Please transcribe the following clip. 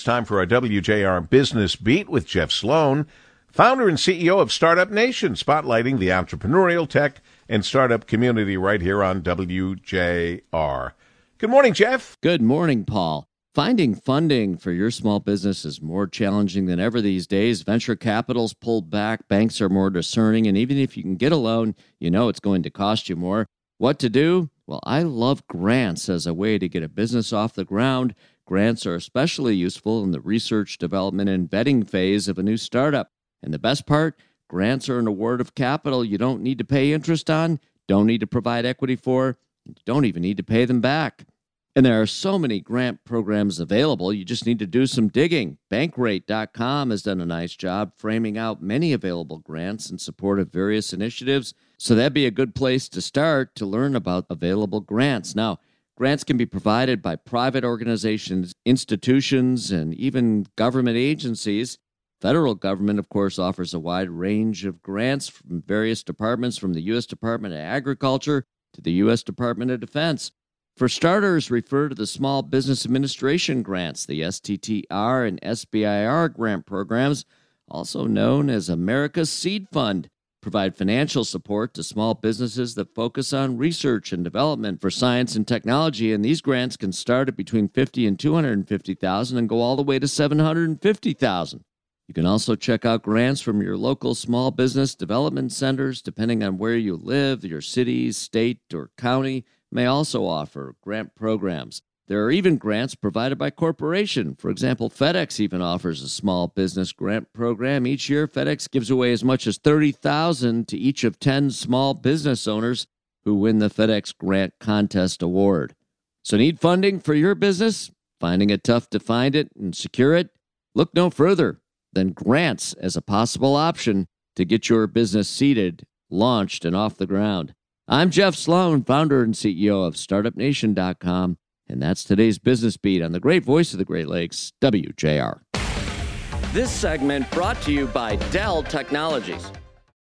It's time for our WJR Business Beat with Jeff Sloan, founder and CEO of Startup Nation, spotlighting the entrepreneurial tech and startup community right here on WJR. Good morning, Jeff. Good morning, Paul. Finding funding for your small business is more challenging than ever these days. Venture capital's pulled back, banks are more discerning, and even if you can get a loan, you know it's going to cost you more. What to do? Well, I love grants as a way to get a business off the ground. Grants are especially useful in the research, development, and vetting phase of a new startup. And the best part, grants are an award of capital you don't need to pay interest on, don't need to provide equity for, don't even need to pay them back. And there are so many grant programs available, you just need to do some digging. Bankrate.com has done a nice job framing out many available grants in support of various initiatives. So that'd be a good place to start to learn about available grants. Now, grants can be provided by private organizations, institutions, and even government agencies. Federal government, of course, offers a wide range of grants from various departments, from the U.S. Department of Agriculture to the U.S. Department of Defense. For starters, refer to the Small Business Administration grants, the STTR and SBIR grant programs, also known as America's Seed Fund. Provide financial support to small businesses that focus on research and development for science and technology, and these grants can start at between 50 and 250,000 and go all the way to 750,000. You can also check out grants from your local small business development centers, depending on where you live, your city, state, or county may also offer grant programs. There are even grants provided by corporation. For example, FedEx even offers a small business grant program. Each year, FedEx gives away as much as 30,000 to each of 10 small business owners who win the FedEx Grant Contest Award. So need funding for your business? Finding it tough to find it and secure it? Look no further than grants as a possible option to get your business seeded, launched, and off the ground. I'm Jeff Sloan, founder and CEO of StartupNation.com, and that's today's business beat on the great voice of the Great Lakes, WJR. This segment brought to you by Dell Technologies.